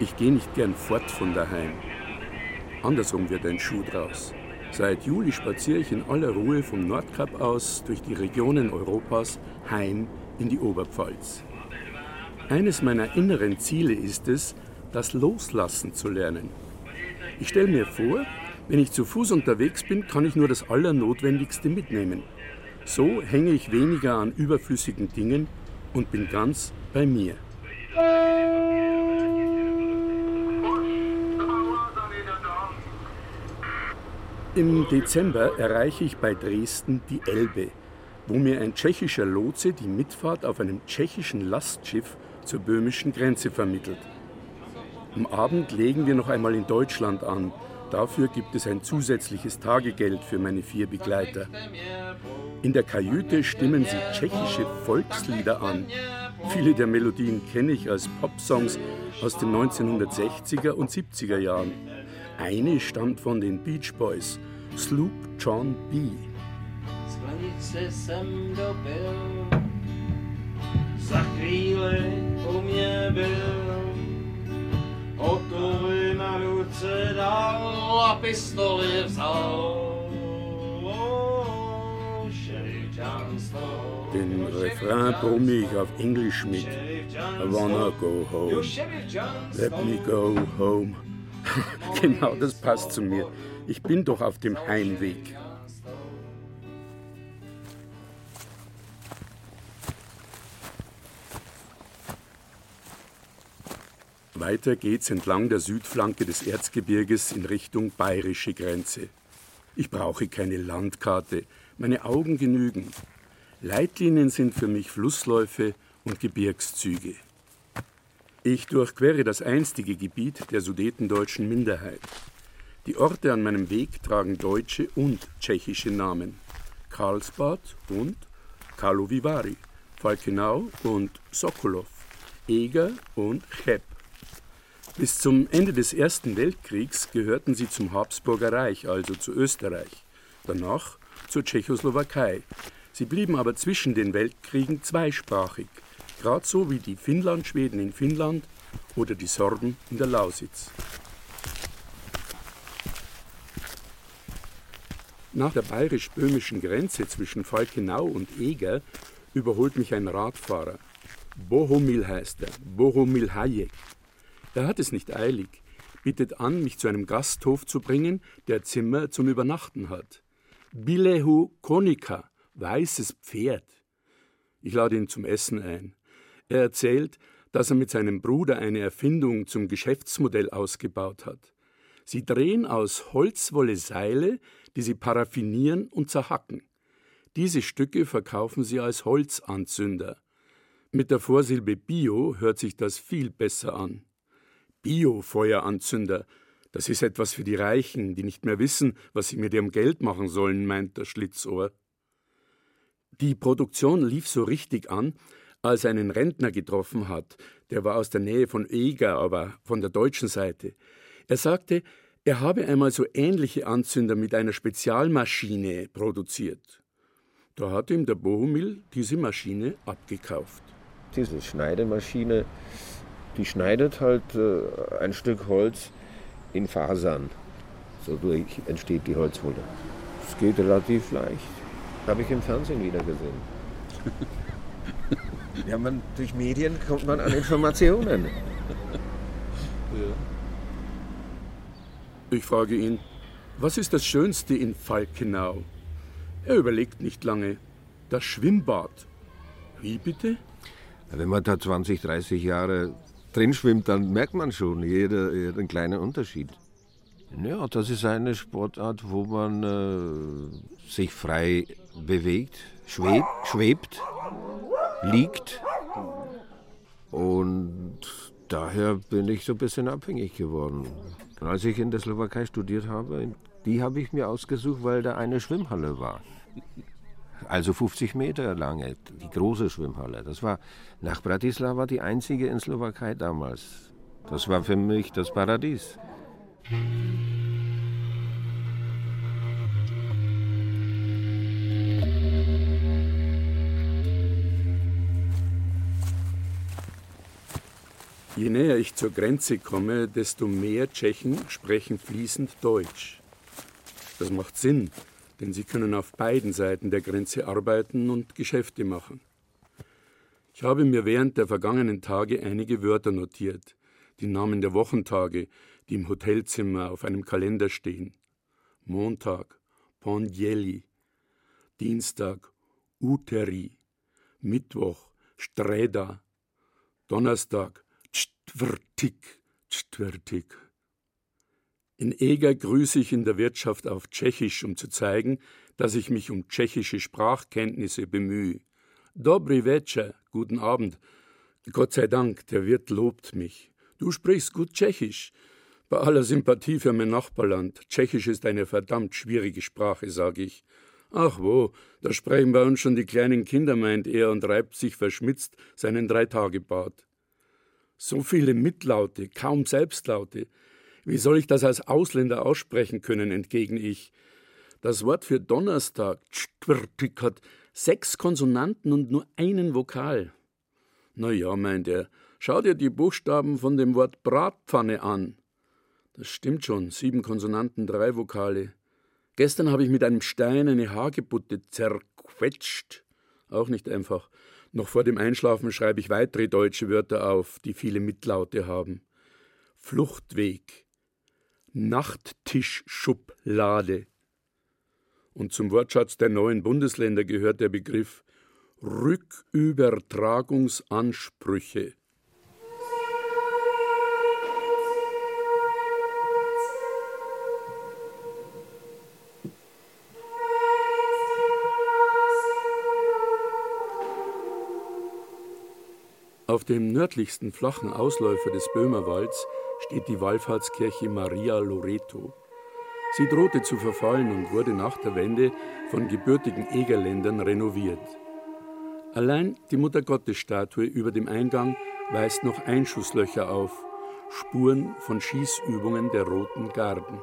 Ich gehe nicht gern fort von daheim. Andersrum wird ein Schuh draus. Seit Juli spaziere ich in aller Ruhe vom Nordkap aus durch die Regionen Europas heim in die Oberpfalz. Eines meiner inneren Ziele ist es, das Loslassen zu lernen. Ich stelle mir vor, wenn ich zu Fuß unterwegs bin, kann ich nur das Allernotwendigste mitnehmen. So hänge ich weniger an überflüssigen Dingen und bin ganz bei mir. Im Dezember erreiche ich bei Dresden die Elbe, wo mir ein tschechischer Lotse die Mitfahrt auf einem tschechischen Lastschiff zur böhmischen Grenze vermittelt. Am Abend legen wir noch einmal in Deutschland an. Dafür gibt es ein zusätzliches Tagegeld für meine vier Begleiter. In der Kajüte stimmen sie tschechische Volkslieder an. Viele der Melodien kenne ich als Popsongs aus den 1960er und 70er Jahren. Eine stammt von den Beach Boys, Sloop John B. Sklenice jsem dobil, za chvíli u mě byl, hotový na dal a pistoli vzal. Den Refrain brumme ich auf Englisch mit. I wanna go home. Let me go home. genau, das passt zu mir. Ich bin doch auf dem Heimweg. Weiter geht's entlang der Südflanke des Erzgebirges in Richtung bayerische Grenze. Ich brauche keine Landkarte, meine Augen genügen. Leitlinien sind für mich Flussläufe und Gebirgszüge. Ich durchquere das einstige Gebiet der sudetendeutschen Minderheit. Die Orte an meinem Weg tragen deutsche und tschechische Namen. Karlsbad und Karlovy Vary, Falkenau und Sokolov, Eger und Cheb. Bis zum Ende des Ersten Weltkriegs gehörten sie zum Habsburger Reich, also zu Österreich, danach zur Tschechoslowakei. Sie blieben aber zwischen den Weltkriegen zweisprachig – gerade so wie die Finnlandschweden in Finnland oder die Sorben in der Lausitz. Nach der bayerisch-böhmischen Grenze zwischen Falkenau und Eger überholt mich ein Radfahrer. Bohumil heißt er, Bohumil Hayek. Er hat es nicht eilig, bittet an, mich zu einem Gasthof zu bringen, der Zimmer zum Übernachten hat. Bilehu Konika, weißes Pferd. Ich lade ihn zum Essen ein. Er erzählt, dass er mit seinem Bruder eine Erfindung zum Geschäftsmodell ausgebaut hat. Sie drehen aus Holzwolle Seile, die sie paraffinieren und zerhacken. Diese Stücke verkaufen sie als Holzanzünder. Mit der Vorsilbe Bio hört sich das viel besser an. Bio-Feueranzünder, das ist etwas für die Reichen, die nicht mehr wissen, was sie mit ihrem Geld machen sollen, meint der Schlitzohr. Die Produktion lief so richtig an, als er einen Rentner getroffen hat, der war aus der Nähe von Eger, aber von der deutschen Seite. Er sagte, er habe einmal so ähnliche Anzünder mit einer Spezialmaschine produziert. Da hat ihm der Bohumil diese Maschine abgekauft. Diese Schneidemaschine, die schneidet halt äh, ein Stück Holz in Fasern. So durch entsteht die Holzwolle. Das geht relativ leicht. Habe ich im Fernsehen wieder gesehen. Ja, man, durch Medien kommt man an Informationen. Ich frage ihn, was ist das Schönste in Falkenau? Er überlegt nicht lange. Das Schwimmbad. Wie bitte? Wenn man da 20, 30 Jahre drin schwimmt, dann merkt man schon jeden, jeden kleinen Unterschied. Ja, das ist eine Sportart, wo man äh, sich frei bewegt, schwebt, schwebt liegt. Und daher bin ich so ein bisschen abhängig geworden. Als ich in der Slowakei studiert habe, die habe ich mir ausgesucht, weil da eine Schwimmhalle war also 50 Meter lange, die große Schwimmhalle. Das war nach Bratislava die einzige in Slowakei damals. Das war für mich das Paradies. Je näher ich zur Grenze komme, desto mehr Tschechen sprechen fließend Deutsch. Das macht Sinn, denn sie können auf beiden Seiten der Grenze arbeiten und Geschäfte machen. Ich habe mir während der vergangenen Tage einige Wörter notiert, die Namen der Wochentage, die im Hotelzimmer auf einem Kalender stehen. Montag, Pondielli, Dienstag, Uteri, Mittwoch, Streda, Donnerstag, Čtvrtik, Čtvrtik. In Eger grüße ich in der Wirtschaft auf Tschechisch, um zu zeigen, dass ich mich um tschechische Sprachkenntnisse bemühe. Dobry večer, guten Abend. Gott sei Dank, der Wirt lobt mich. Du sprichst gut Tschechisch. Bei aller Sympathie für mein Nachbarland. Tschechisch ist eine verdammt schwierige Sprache, sage ich. Ach wo, da sprechen bei uns schon die kleinen Kinder, meint er und reibt sich verschmitzt seinen Dreitagebart. So viele Mitlaute, kaum Selbstlaute. Wie soll ich das als Ausländer aussprechen können, entgegen ich. Das Wort für Donnerstag, hat sechs Konsonanten und nur einen Vokal. Na ja, meint er, schau dir die Buchstaben von dem Wort Bratpfanne an. Das stimmt schon, sieben Konsonanten, drei Vokale. Gestern habe ich mit einem Stein eine Hagebutte zerquetscht. Auch nicht einfach. Noch vor dem Einschlafen schreibe ich weitere deutsche Wörter auf, die viele Mitlaute haben. Fluchtweg, Nachttischschublade. Und zum Wortschatz der neuen Bundesländer gehört der Begriff Rückübertragungsansprüche. Auf dem nördlichsten flachen Ausläufer des Böhmerwalds steht die Wallfahrtskirche Maria Loreto. Sie drohte zu verfallen und wurde nach der Wende von gebürtigen Egerländern renoviert. Allein die Muttergottesstatue über dem Eingang weist noch Einschusslöcher auf, Spuren von Schießübungen der Roten Garden.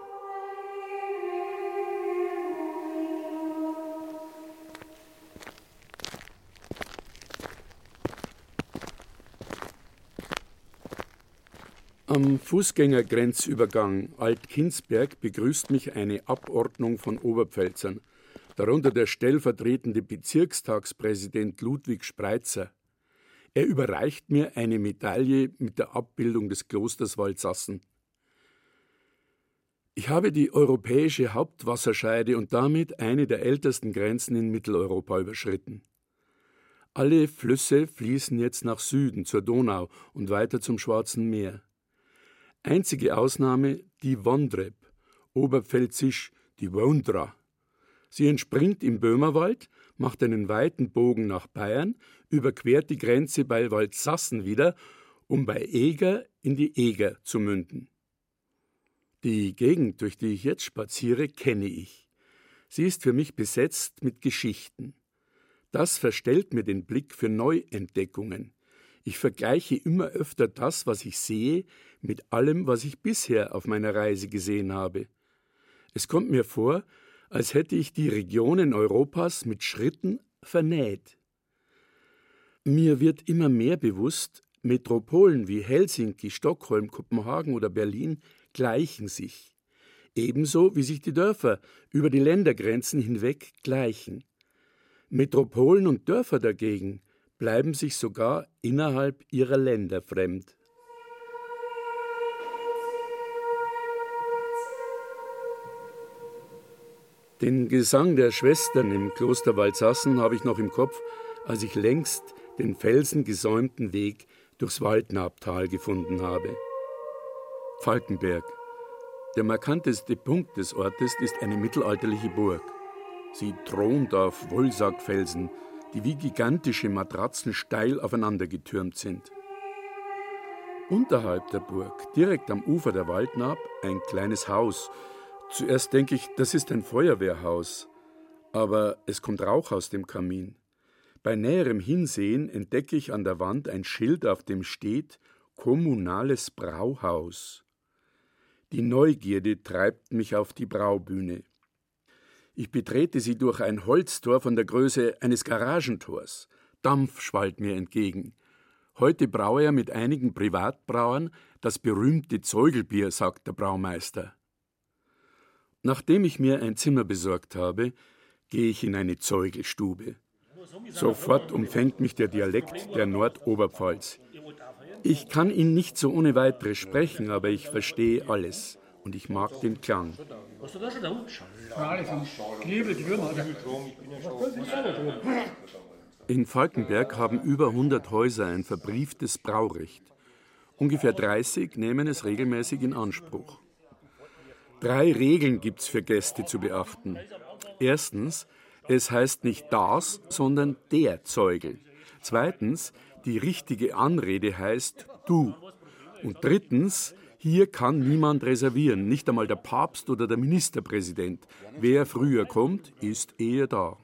Am Fußgängergrenzübergang Alt-Kinsberg begrüßt mich eine Abordnung von Oberpfälzern, darunter der stellvertretende Bezirkstagspräsident Ludwig Spreitzer. Er überreicht mir eine Medaille mit der Abbildung des Klosters Waldsassen. Ich habe die europäische Hauptwasserscheide und damit eine der ältesten Grenzen in Mitteleuropa überschritten. Alle Flüsse fließen jetzt nach Süden zur Donau und weiter zum Schwarzen Meer. Einzige Ausnahme die Wondreb, oberpfälzisch die Wondra. Sie entspringt im Böhmerwald, macht einen weiten Bogen nach Bayern, überquert die Grenze bei Waldsassen wieder, um bei Eger in die Eger zu münden. Die Gegend, durch die ich jetzt spaziere, kenne ich. Sie ist für mich besetzt mit Geschichten. Das verstellt mir den Blick für Neuentdeckungen. Ich vergleiche immer öfter das, was ich sehe, mit allem, was ich bisher auf meiner Reise gesehen habe. Es kommt mir vor, als hätte ich die Regionen Europas mit Schritten vernäht. Mir wird immer mehr bewusst, Metropolen wie Helsinki, Stockholm, Kopenhagen oder Berlin gleichen sich, ebenso wie sich die Dörfer über die Ländergrenzen hinweg gleichen. Metropolen und Dörfer dagegen bleiben sich sogar innerhalb ihrer Länder fremd. Den Gesang der Schwestern im Kloster Waldsassen habe ich noch im Kopf, als ich längst den felsengesäumten Weg durchs Waldnabtal gefunden habe. Falkenberg. Der markanteste Punkt des Ortes ist eine mittelalterliche Burg. Sie thront auf Wollsackfelsen, die wie gigantische Matratzen steil aufeinander getürmt sind. Unterhalb der Burg, direkt am Ufer der Waldnab, ein kleines Haus. Zuerst denke ich, das ist ein Feuerwehrhaus, aber es kommt Rauch aus dem Kamin. Bei näherem Hinsehen entdecke ich an der Wand ein Schild, auf dem steht Kommunales Brauhaus. Die Neugierde treibt mich auf die Braubühne. Ich betrete sie durch ein Holztor von der Größe eines Garagentors. Dampf schwallt mir entgegen. Heute braue er mit einigen Privatbrauern das berühmte Zeugelbier, sagt der Braumeister. Nachdem ich mir ein Zimmer besorgt habe, gehe ich in eine Zeugelstube. Sofort umfängt mich der Dialekt der Nordoberpfalz. Ich kann ihn nicht so ohne weiteres sprechen, aber ich verstehe alles und ich mag den Klang. In Falkenberg haben über 100 Häuser ein verbrieftes Braurecht. Ungefähr 30 nehmen es regelmäßig in Anspruch. Drei Regeln gibt es für Gäste zu beachten. Erstens, es heißt nicht das, sondern der Zeugel. Zweitens, die richtige Anrede heißt du. Und drittens, hier kann niemand reservieren, nicht einmal der Papst oder der Ministerpräsident. Wer früher kommt, ist eher da.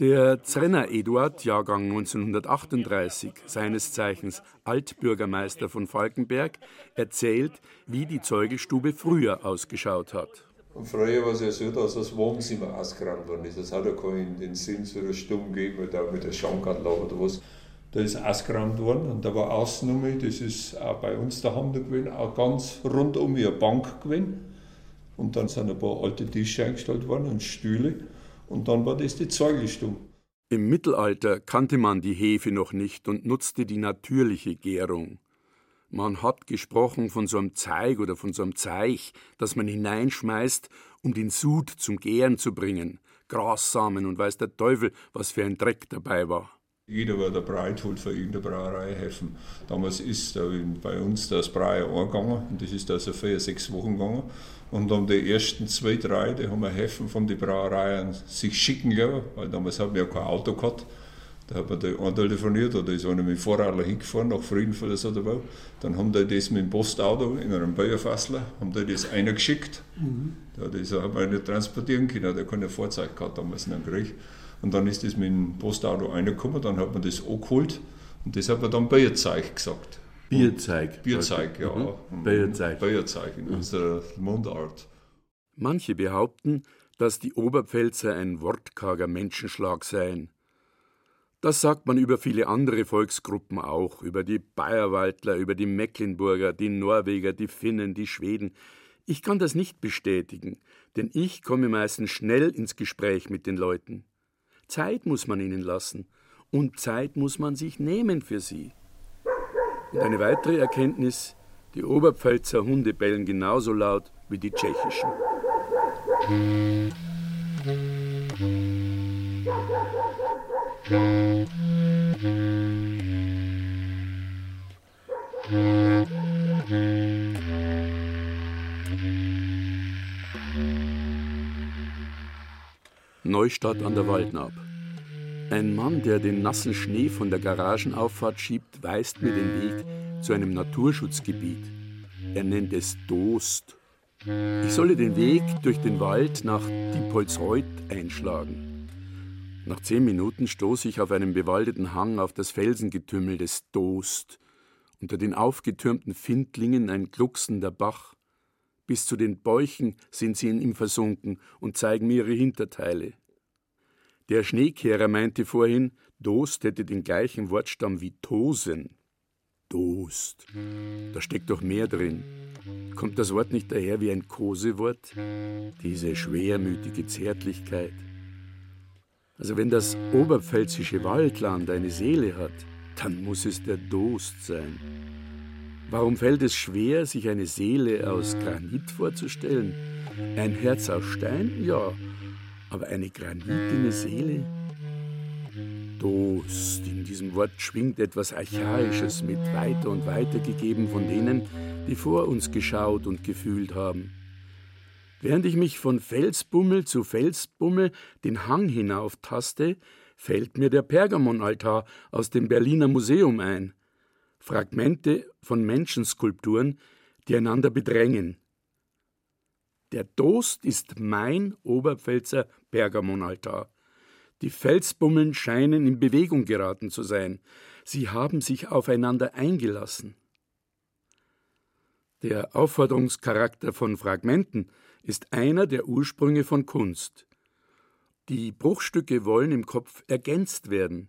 Der Zrenner Eduard, Jahrgang 1938, seines Zeichens Altbürgermeister von Falkenberg, erzählt, wie die Zeugelstube früher ausgeschaut hat. Und früher war es ja so, dass das Wohnzimmer ausgeräumt worden ist. Das hat ja keinen Sinn zu einer Stumm gegeben, da mit der Schankanlage oder was. Da ist ausgeräumt worden und da war außen nochmal, das ist auch bei uns daheim da gewesen, auch ganz rundum wie eine Bank gewesen. Und dann sind ein paar alte Tische eingestellt worden und Stühle. Und dann war das die Zeugelstube. Im Mittelalter kannte man die Hefe noch nicht und nutzte die natürliche Gärung. Man hat gesprochen von so einem Zeig oder von so einem Zeich, das man hineinschmeißt, um den Sud zum Gären zu bringen. Grassamen und weiß der Teufel, was für ein Dreck dabei war. Jeder, der der Breit holt, für irgendeine Brauerei helfen. Damals ist da bei uns das Brauer angegangen und das ist also vier, sechs Wochen gegangen. Und dann die ersten zwei, drei, die haben wir helfen von den Brauereien sich schicken lassen, weil damals haben wir ja kein Auto gehabt. Da hat man einen telefoniert oder ist einer mit dem Fahrradler hingefahren nach Friedenfeld oder so dabei. Dann haben die das mit dem Postauto in einem Bayerfassler, haben die das einer geschickt. Mhm. Da das hat man nicht transportieren können, der keine Fahrzeug gehabt damals in einem Krieg. Und dann ist das mit dem Postauto reingekommen, dann hat man das angeholt und das hat man dann Bierzeig gesagt. Bierzeig. Bierzeig, ja. Mhm. Bierzeig. Bierzeig in mhm. unserer Mundart. Manche behaupten, dass die Oberpfälzer ein wortkarger Menschenschlag seien. Das sagt man über viele andere Volksgruppen auch, über die Bayerwaldler, über die Mecklenburger, die Norweger, die Finnen, die Schweden. Ich kann das nicht bestätigen, denn ich komme meistens schnell ins Gespräch mit den Leuten. Zeit muss man ihnen lassen und Zeit muss man sich nehmen für sie. Und eine weitere Erkenntnis, die Oberpfälzer Hunde bellen genauso laut wie die tschechischen. Neustadt an der Waldnab. Ein Mann, der den nassen Schnee von der Garagenauffahrt schiebt, weist mir den Weg zu einem Naturschutzgebiet. Er nennt es Dost. Ich solle den Weg durch den Wald nach Diepholzreuth einschlagen. Nach zehn Minuten stoße ich auf einem bewaldeten Hang auf das Felsengetümmel des Dost. Unter den aufgetürmten Findlingen ein glucksender Bach. Bis zu den Bäuchen sind sie in ihm versunken und zeigen mir ihre Hinterteile. Der Schneekehrer meinte vorhin, Dost hätte den gleichen Wortstamm wie Tosen. Dost. Da steckt doch mehr drin. Kommt das Wort nicht daher wie ein Kosewort? Diese schwermütige Zärtlichkeit. Also wenn das oberpfälzische Waldland eine Seele hat, dann muss es der Dost sein. Warum fällt es schwer, sich eine Seele aus Granit vorzustellen? Ein Herz aus Stein? Ja, aber eine granitene Seele? Dost, in diesem Wort schwingt etwas Archaisches mit, weiter und weiter gegeben von denen, die vor uns geschaut und gefühlt haben. Während ich mich von Felsbummel zu Felsbummel den Hang hinauftaste, fällt mir der Pergamonaltar aus dem Berliner Museum ein. Fragmente von Menschenskulpturen, die einander bedrängen. Der Dost ist mein Oberpfälzer Pergamonaltar. Die Felsbummeln scheinen in Bewegung geraten zu sein. Sie haben sich aufeinander eingelassen. Der Aufforderungscharakter von Fragmenten ist einer der Ursprünge von Kunst. Die Bruchstücke wollen im Kopf ergänzt werden.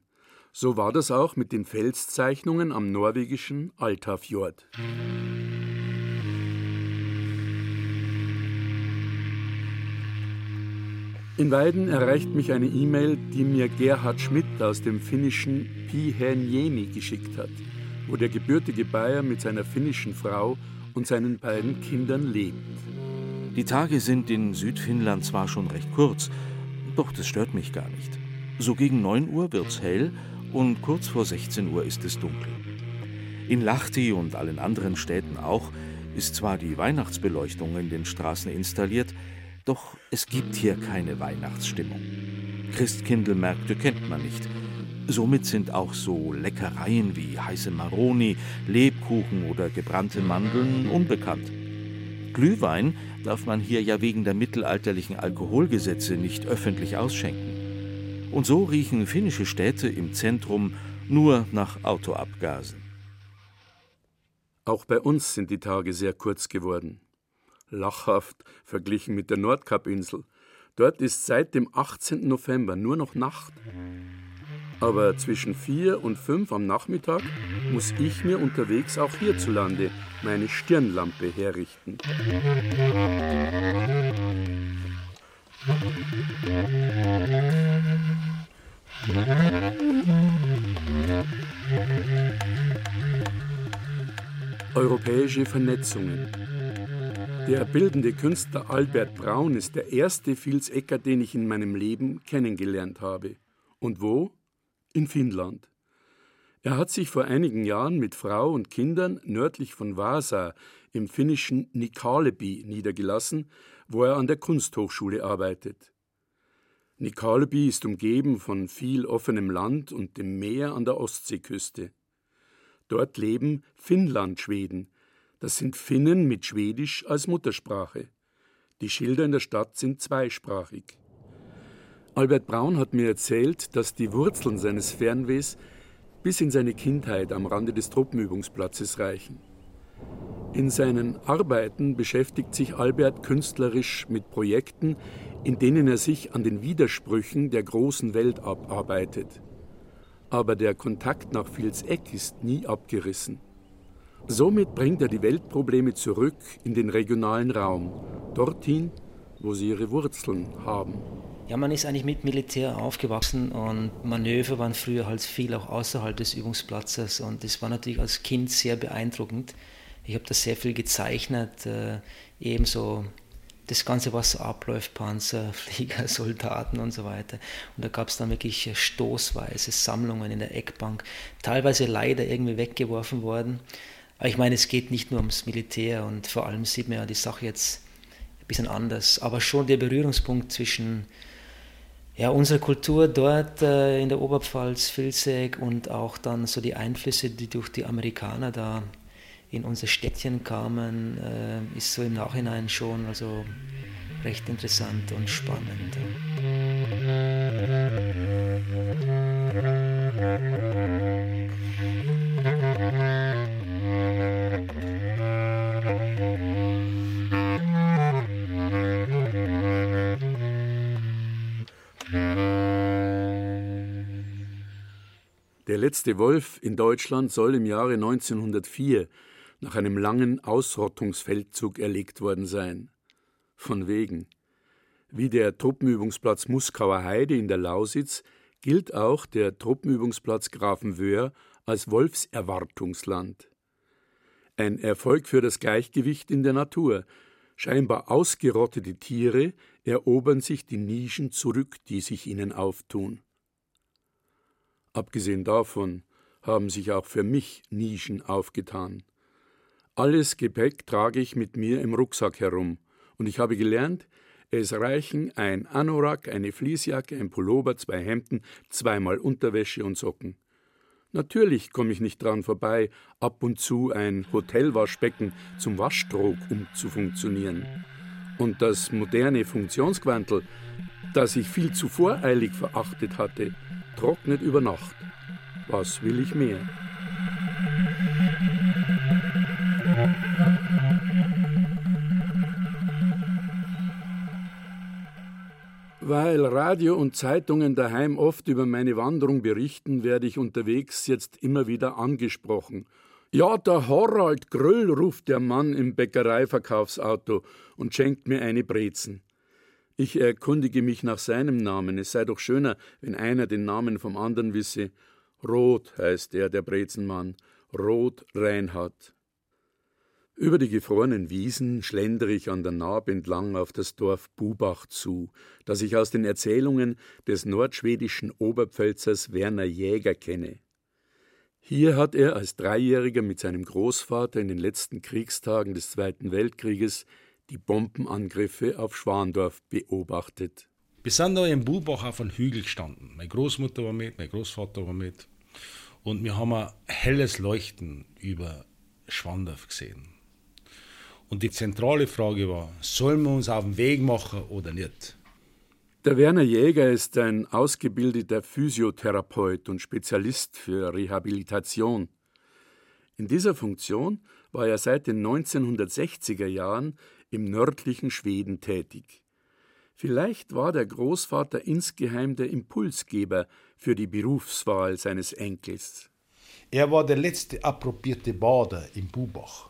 So war das auch mit den Felszeichnungen am norwegischen Altafjord. In Weiden erreicht mich eine E-Mail, die mir Gerhard Schmidt aus dem finnischen Pihenjeni geschickt hat, wo der gebürtige Bayer mit seiner finnischen Frau und seinen beiden Kindern lebt. Die Tage sind in Südfinnland zwar schon recht kurz, doch das stört mich gar nicht. So gegen 9 Uhr wird's hell und kurz vor 16 Uhr ist es dunkel. In Lahti und allen anderen Städten auch ist zwar die Weihnachtsbeleuchtung in den Straßen installiert, doch es gibt hier keine Weihnachtsstimmung. Christkindlmärkte kennt man nicht. Somit sind auch so Leckereien wie heiße Maroni, Lebkuchen oder gebrannte Mandeln unbekannt. Glühwein darf man hier ja wegen der mittelalterlichen Alkoholgesetze nicht öffentlich ausschenken. Und so riechen finnische Städte im Zentrum nur nach Autoabgasen. Auch bei uns sind die Tage sehr kurz geworden lachhaft verglichen mit der Nordkapinsel. Dort ist seit dem 18. November nur noch Nacht. Aber zwischen vier und fünf am Nachmittag muss ich mir unterwegs auch hierzulande meine Stirnlampe herrichten. Europäische Vernetzungen. Der bildende Künstler Albert Braun ist der erste Vilsecker, den ich in meinem Leben kennengelernt habe. Und wo? In Finnland. Er hat sich vor einigen Jahren mit Frau und Kindern nördlich von Vasa im finnischen Nikaleby niedergelassen, wo er an der Kunsthochschule arbeitet. Nikaleby ist umgeben von viel offenem Land und dem Meer an der Ostseeküste. Dort leben Finnlandschweden, das sind Finnen mit Schwedisch als Muttersprache. Die Schilder in der Stadt sind zweisprachig. Albert Braun hat mir erzählt, dass die Wurzeln seines Fernwehs bis in seine Kindheit am Rande des Truppenübungsplatzes reichen. In seinen Arbeiten beschäftigt sich Albert künstlerisch mit Projekten, in denen er sich an den Widersprüchen der großen Welt abarbeitet. Aber der Kontakt nach Vilseck ist nie abgerissen. Somit bringt er die Weltprobleme zurück in den regionalen Raum, dorthin, wo sie ihre Wurzeln haben. Ja, man ist eigentlich mit Militär aufgewachsen und Manöver waren früher halt viel auch außerhalb des Übungsplatzes und das war natürlich als Kind sehr beeindruckend. Ich habe da sehr viel gezeichnet, äh, ebenso das Ganze, was abläuft, Panzer, Flieger, Soldaten und so weiter. Und da gab es dann wirklich stoßweise Sammlungen in der Eckbank, teilweise leider irgendwie weggeworfen worden. Aber ich meine, es geht nicht nur ums Militär und vor allem sieht man ja die Sache jetzt ein bisschen anders. Aber schon der Berührungspunkt zwischen ja, unserer Kultur dort äh, in der Oberpfalz, Vilseck und auch dann so die Einflüsse, die durch die Amerikaner da in unser Städtchen kamen, äh, ist so im Nachhinein schon also recht interessant und spannend. Der letzte Wolf in Deutschland soll im Jahre 1904 nach einem langen Ausrottungsfeldzug erlegt worden sein. Von wegen. Wie der Truppenübungsplatz Muskauer Heide in der Lausitz gilt auch der Truppenübungsplatz Grafenwöhr als Wolfserwartungsland. Ein Erfolg für das Gleichgewicht in der Natur. Scheinbar ausgerottete Tiere erobern sich die Nischen zurück, die sich ihnen auftun. Abgesehen davon haben sich auch für mich Nischen aufgetan. Alles Gepäck trage ich mit mir im Rucksack herum, und ich habe gelernt, es reichen ein Anorak, eine Fließjacke, ein Pullover, zwei Hemden, zweimal Unterwäsche und Socken. Natürlich komme ich nicht dran vorbei, ab und zu ein Hotelwaschbecken zum Waschtrog umzufunktionieren. Und das moderne Funktionsquantel, das ich viel zu voreilig verachtet hatte, trocknet über Nacht. Was will ich mehr? Weil Radio und Zeitungen daheim oft über meine Wanderung berichten, werde ich unterwegs jetzt immer wieder angesprochen. Ja, der Harald Gröll, ruft der Mann im Bäckereiverkaufsauto und schenkt mir eine Brezen. Ich erkundige mich nach seinem Namen. Es sei doch schöner, wenn einer den Namen vom anderen wisse. Rot heißt er, der Brezenmann. Rot Reinhard. Über die gefrorenen Wiesen schlendere ich an der Naab entlang auf das Dorf Bubach zu, das ich aus den Erzählungen des nordschwedischen Oberpfälzers Werner Jäger kenne. Hier hat er als Dreijähriger mit seinem Großvater in den letzten Kriegstagen des Zweiten Weltkrieges die Bombenangriffe auf Schwandorf beobachtet. Wir sind da in Bubach auf einem Hügel gestanden. Meine Großmutter war mit, mein Großvater war mit. Und wir haben ein helles Leuchten über Schwandorf gesehen. Und die zentrale Frage war, sollen wir uns auf den Weg machen oder nicht? Der Werner Jäger ist ein ausgebildeter Physiotherapeut und Spezialist für Rehabilitation. In dieser Funktion war er seit den 1960er Jahren im nördlichen Schweden tätig. Vielleicht war der Großvater insgeheim der Impulsgeber für die Berufswahl seines Enkels. Er war der letzte approbierte Bader in Bubach.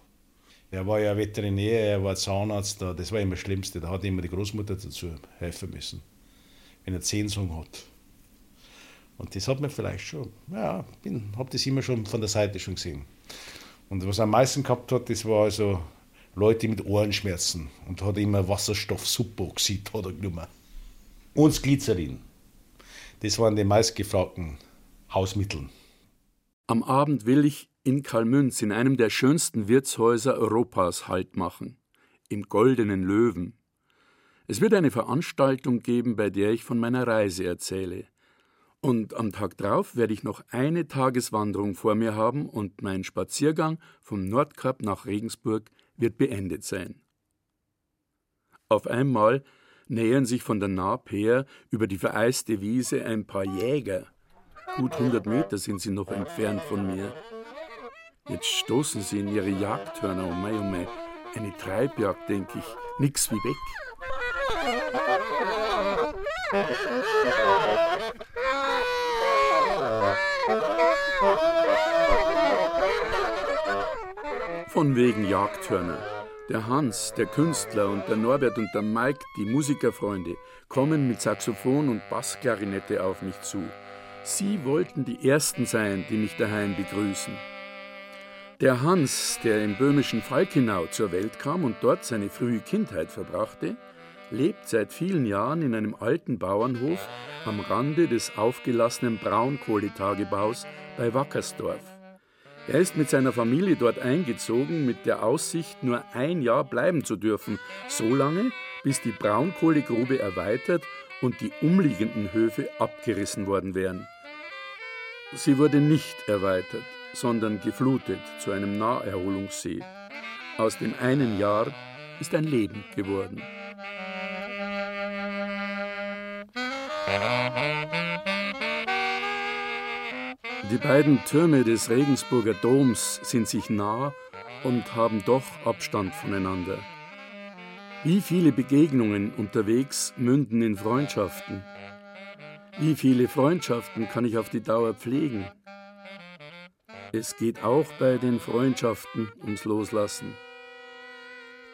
Er war ja Veterinär, er war Zahnarzt, das war immer das Schlimmste. Da hat immer die Großmutter dazu helfen müssen, wenn er Zehnsung hat. Und das hat man vielleicht schon, ja, ich habe das immer schon von der Seite schon gesehen. Und was er am meisten gehabt hat, das war also Leute mit Ohrenschmerzen und hat immer Wasserstoff-Superoxid hat er genommen. Und Glycerin. Das waren die meistgefragten Hausmittel. Am Abend will ich in Kalmünz in einem der schönsten Wirtshäuser Europas Halt machen, im Goldenen Löwen. Es wird eine Veranstaltung geben, bei der ich von meiner Reise erzähle. Und am Tag drauf werde ich noch eine Tageswanderung vor mir haben und mein Spaziergang vom Nordkap nach Regensburg wird beendet sein. Auf einmal nähern sich von der Naab her über die vereiste Wiese ein paar Jäger. Gut hundert Meter sind sie noch entfernt von mir. Jetzt stoßen sie in ihre Jagdhörner, oh mei, oh mei. Eine Treibjagd, denke ich. Nix wie weg. Von wegen Jagdhörner. Der Hans, der Künstler und der Norbert und der Mike, die Musikerfreunde, kommen mit Saxophon und Bassklarinette auf mich zu. Sie wollten die Ersten sein, die mich daheim begrüßen. Der Hans, der im böhmischen Falkenau zur Welt kam und dort seine frühe Kindheit verbrachte, lebt seit vielen Jahren in einem alten Bauernhof am Rande des aufgelassenen Braunkohletagebaus bei Wackersdorf. Er ist mit seiner Familie dort eingezogen, mit der Aussicht, nur ein Jahr bleiben zu dürfen, so lange, bis die Braunkohlegrube erweitert und die umliegenden Höfe abgerissen worden wären. Sie wurde nicht erweitert sondern geflutet zu einem Naherholungssee. Aus dem einen Jahr ist ein Leben geworden. Die beiden Türme des Regensburger Doms sind sich nah und haben doch Abstand voneinander. Wie viele Begegnungen unterwegs münden in Freundschaften? Wie viele Freundschaften kann ich auf die Dauer pflegen? Es geht auch bei den Freundschaften ums Loslassen.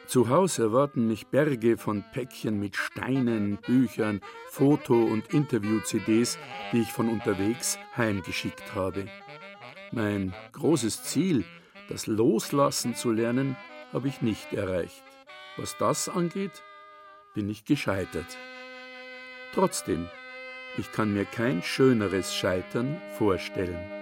Zu Hause erwarten mich Berge von Päckchen mit Steinen, Büchern, Foto- und Interview-CDs, die ich von unterwegs heimgeschickt habe. Mein großes Ziel, das Loslassen zu lernen, habe ich nicht erreicht. Was das angeht, bin ich gescheitert. Trotzdem, ich kann mir kein schöneres Scheitern vorstellen.